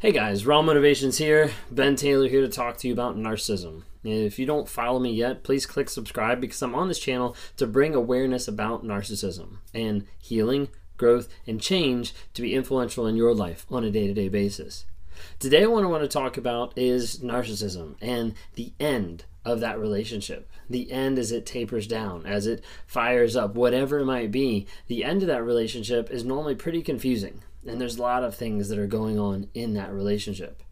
Hey guys, Raw Motivations here. Ben Taylor here to talk to you about narcissism. If you don't follow me yet, please click subscribe because I'm on this channel to bring awareness about narcissism and healing, growth, and change to be influential in your life on a day to day basis. Today, what I want to talk about is narcissism and the end of that relationship. The end as it tapers down, as it fires up, whatever it might be. The end of that relationship is normally pretty confusing and there's a lot of things that are going on in that relationship.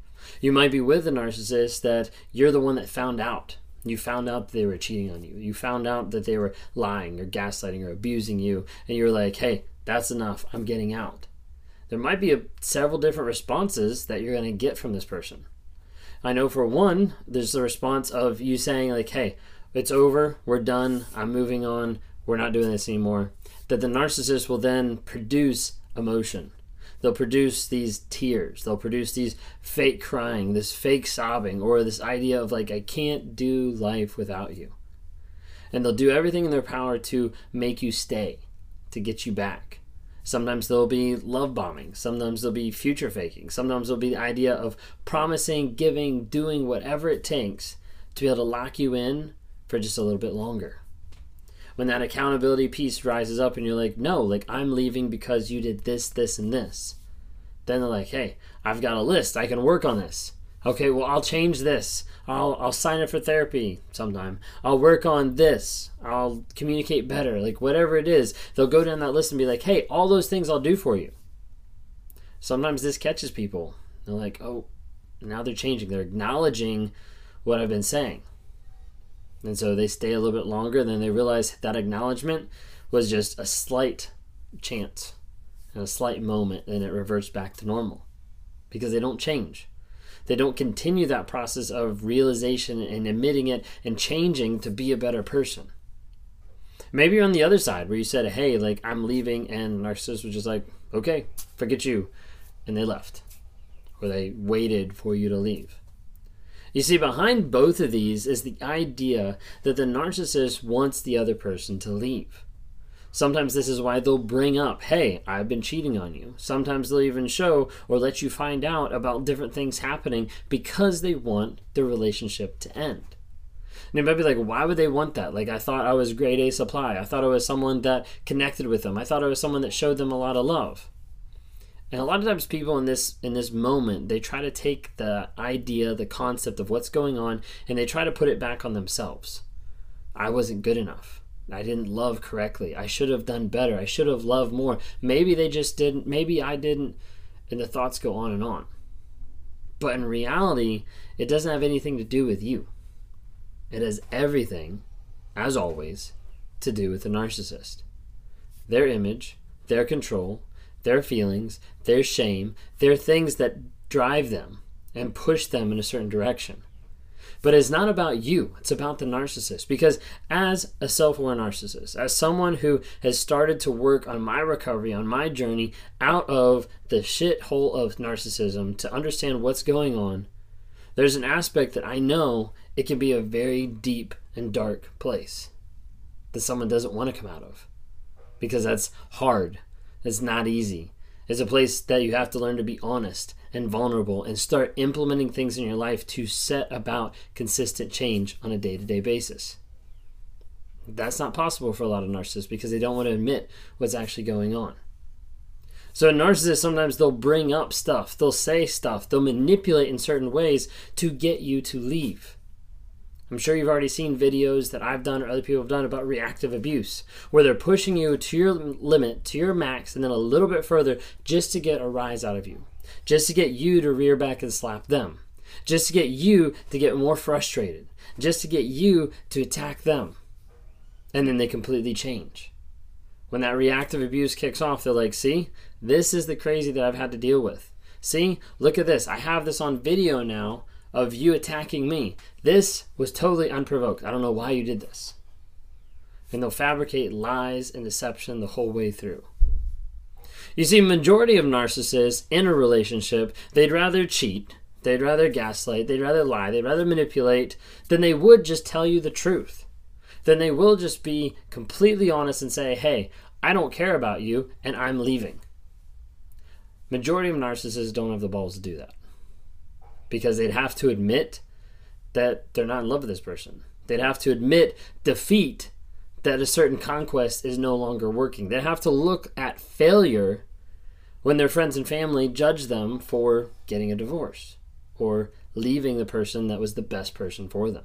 You might be with a narcissist that you're the one that found out. You found out they were cheating on you. You found out that they were lying or gaslighting or abusing you. And you're like, hey, that's enough. I'm getting out. There might be a, several different responses that you're going to get from this person. I know for one, there's the response of you saying, like, hey, it's over. We're done. I'm moving on. We're not doing this anymore. That the narcissist will then produce emotion they'll produce these tears they'll produce these fake crying this fake sobbing or this idea of like i can't do life without you and they'll do everything in their power to make you stay to get you back sometimes there'll be love bombing sometimes there'll be future faking sometimes there'll be the idea of promising giving doing whatever it takes to be able to lock you in for just a little bit longer when that accountability piece rises up and you're like, no, like I'm leaving because you did this, this, and this. Then they're like, hey, I've got a list. I can work on this. Okay, well, I'll change this. I'll, I'll sign up for therapy sometime. I'll work on this. I'll communicate better. Like, whatever it is, they'll go down that list and be like, hey, all those things I'll do for you. Sometimes this catches people. They're like, oh, now they're changing. They're acknowledging what I've been saying. And so they stay a little bit longer, then they realize that acknowledgement was just a slight chance and a slight moment, and it reverts back to normal because they don't change. They don't continue that process of realization and admitting it and changing to be a better person. Maybe you're on the other side where you said, Hey, like, I'm leaving, and narcissist was just like, Okay, forget you. And they left, or they waited for you to leave. You see, behind both of these is the idea that the narcissist wants the other person to leave. Sometimes this is why they'll bring up, hey, I've been cheating on you. Sometimes they'll even show or let you find out about different things happening because they want the relationship to end. And you might be like, why would they want that? Like, I thought I was grade A supply. I thought I was someone that connected with them. I thought I was someone that showed them a lot of love. And a lot of times people in this in this moment, they try to take the idea, the concept of what's going on, and they try to put it back on themselves. I wasn't good enough. I didn't love correctly. I should have done better. I should have loved more. Maybe they just didn't. Maybe I didn't. And the thoughts go on and on. But in reality, it doesn't have anything to do with you. It has everything, as always, to do with the narcissist. Their image, their control, their feelings, their shame, their things that drive them and push them in a certain direction. But it's not about you, it's about the narcissist. Because as a self aware narcissist, as someone who has started to work on my recovery, on my journey out of the shithole of narcissism to understand what's going on, there's an aspect that I know it can be a very deep and dark place that someone doesn't want to come out of because that's hard it's not easy. It's a place that you have to learn to be honest and vulnerable and start implementing things in your life to set about consistent change on a day to day basis. That's not possible for a lot of narcissists because they don't want to admit what's actually going on. So, narcissists sometimes they'll bring up stuff, they'll say stuff, they'll manipulate in certain ways to get you to leave. I'm sure you've already seen videos that I've done or other people have done about reactive abuse, where they're pushing you to your limit, to your max, and then a little bit further just to get a rise out of you, just to get you to rear back and slap them, just to get you to get more frustrated, just to get you to attack them. And then they completely change. When that reactive abuse kicks off, they're like, see, this is the crazy that I've had to deal with. See, look at this. I have this on video now of you attacking me. This was totally unprovoked. I don't know why you did this. And they'll fabricate lies and deception the whole way through. You see, majority of narcissists in a relationship, they'd rather cheat, they'd rather gaslight, they'd rather lie, they'd rather manipulate than they would just tell you the truth. then they will just be completely honest and say, hey, I don't care about you and I'm leaving. Majority of narcissists don't have the balls to do that because they'd have to admit that they're not in love with this person. They'd have to admit defeat that a certain conquest is no longer working. They have to look at failure when their friends and family judge them for getting a divorce or leaving the person that was the best person for them.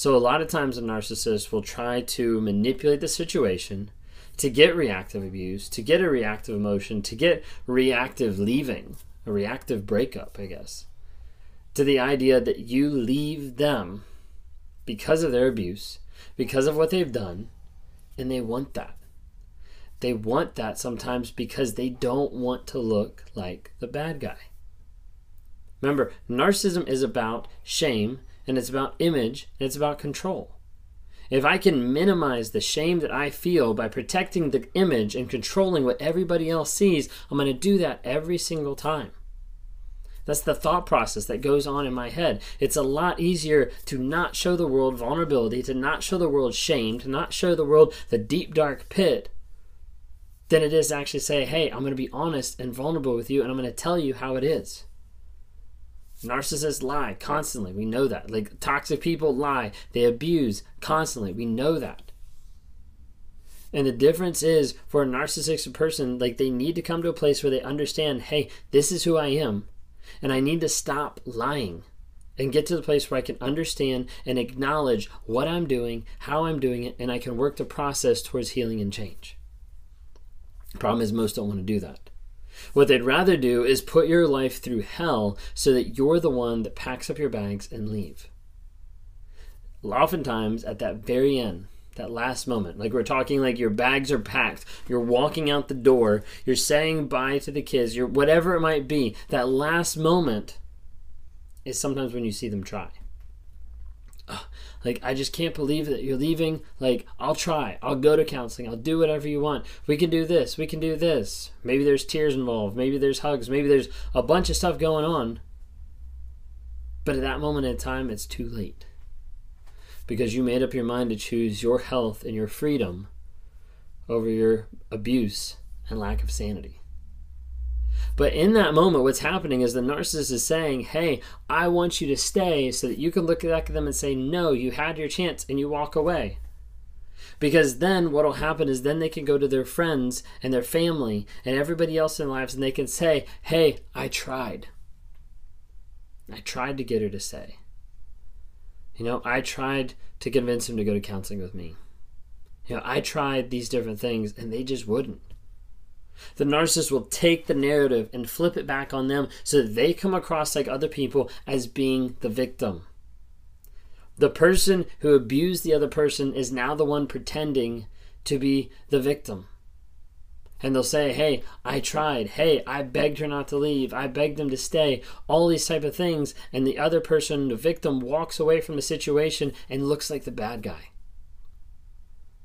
So, a lot of times a narcissist will try to manipulate the situation to get reactive abuse, to get a reactive emotion, to get reactive leaving, a reactive breakup, I guess, to the idea that you leave them because of their abuse, because of what they've done, and they want that. They want that sometimes because they don't want to look like the bad guy. Remember, narcissism is about shame and it's about image, and it's about control. If I can minimize the shame that I feel by protecting the image and controlling what everybody else sees, I'm going to do that every single time. That's the thought process that goes on in my head. It's a lot easier to not show the world vulnerability, to not show the world shame, to not show the world the deep, dark pit, than it is to actually say, hey, I'm going to be honest and vulnerable with you, and I'm going to tell you how it is. Narcissists lie constantly. We know that. Like toxic people lie. They abuse constantly. We know that. And the difference is for a narcissistic person, like they need to come to a place where they understand, hey, this is who I am. And I need to stop lying and get to the place where I can understand and acknowledge what I'm doing, how I'm doing it, and I can work the process towards healing and change. The problem is most don't want to do that. What they'd rather do is put your life through hell so that you're the one that packs up your bags and leave. Oftentimes, at that very end, that last moment, like we're talking like your bags are packed, you're walking out the door, you're saying bye to the kids, you're whatever it might be, that last moment is sometimes when you see them try. Like, I just can't believe that you're leaving. Like, I'll try. I'll go to counseling. I'll do whatever you want. We can do this. We can do this. Maybe there's tears involved. Maybe there's hugs. Maybe there's a bunch of stuff going on. But at that moment in time, it's too late. Because you made up your mind to choose your health and your freedom over your abuse and lack of sanity. But in that moment, what's happening is the narcissist is saying, Hey, I want you to stay so that you can look back at them and say, No, you had your chance, and you walk away. Because then what will happen is then they can go to their friends and their family and everybody else in their lives and they can say, Hey, I tried. I tried to get her to stay. You know, I tried to convince him to go to counseling with me. You know, I tried these different things and they just wouldn't. The narcissist will take the narrative and flip it back on them so that they come across like other people as being the victim. The person who abused the other person is now the one pretending to be the victim. And they'll say, hey, I tried. Hey, I begged her not to leave. I begged them to stay. All these type of things. And the other person, the victim, walks away from the situation and looks like the bad guy.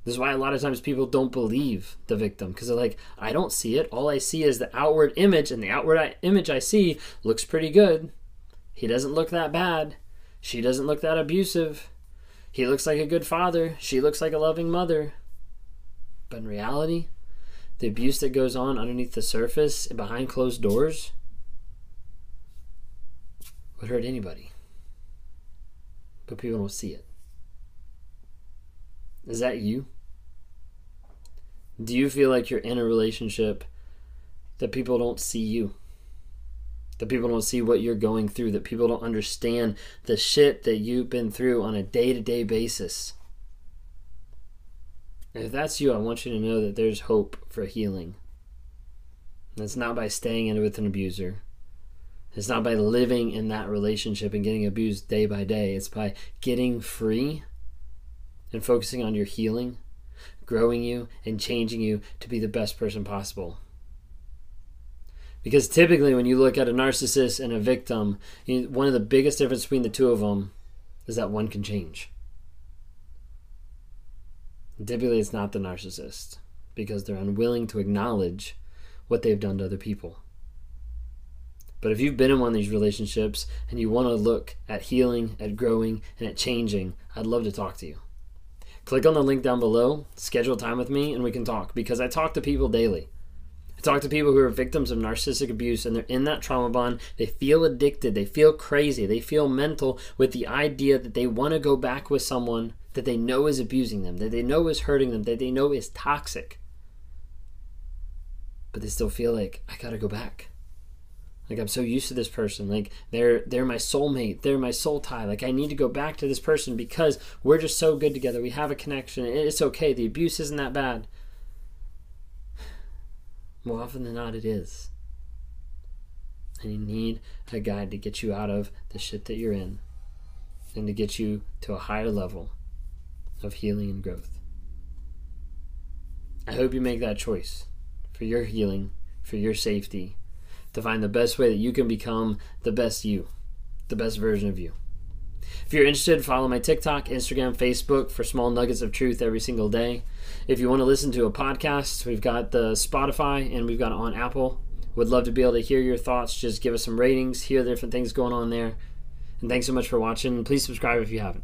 This is why a lot of times people don't believe the victim because they're like, I don't see it. All I see is the outward image, and the outward image I see looks pretty good. He doesn't look that bad. She doesn't look that abusive. He looks like a good father. She looks like a loving mother. But in reality, the abuse that goes on underneath the surface and behind closed doors would hurt anybody. But people don't see it. Is that you? Do you feel like you're in a relationship that people don't see you? That people don't see what you're going through, that people don't understand the shit that you've been through on a day to day basis. And if that's you, I want you to know that there's hope for healing. And it's not by staying in it with an abuser. It's not by living in that relationship and getting abused day by day. It's by getting free and focusing on your healing, growing you, and changing you to be the best person possible. Because typically, when you look at a narcissist and a victim, one of the biggest differences between the two of them is that one can change. typically, it's not the narcissist because they're unwilling to acknowledge what they've done to other people. But if you've been in one of these relationships and you want to look at healing, at growing, and at changing, I'd love to talk to you. Click on the link down below, schedule time with me, and we can talk because I talk to people daily I talk to people who are victims of narcissistic abuse and they're in that trauma bond. They feel addicted. They feel crazy. They feel mental with the idea that they want to go back with someone that they know is abusing them, that they know is hurting them, that they know is toxic. But they still feel like, I got to go back. Like I'm so used to this person. Like they're they're my soulmate. They're my soul tie. Like I need to go back to this person because we're just so good together. We have a connection. It's okay. The abuse isn't that bad. More often than not, it is. And you need a guide to get you out of the shit that you're in and to get you to a higher level of healing and growth. I hope you make that choice for your healing, for your safety, to find the best way that you can become the best you, the best version of you. If you're interested, follow my TikTok, Instagram, Facebook for small nuggets of truth every single day. If you want to listen to a podcast, we've got the Spotify and we've got on Apple. Would love to be able to hear your thoughts. Just give us some ratings, hear the different things going on there. And thanks so much for watching. Please subscribe if you haven't.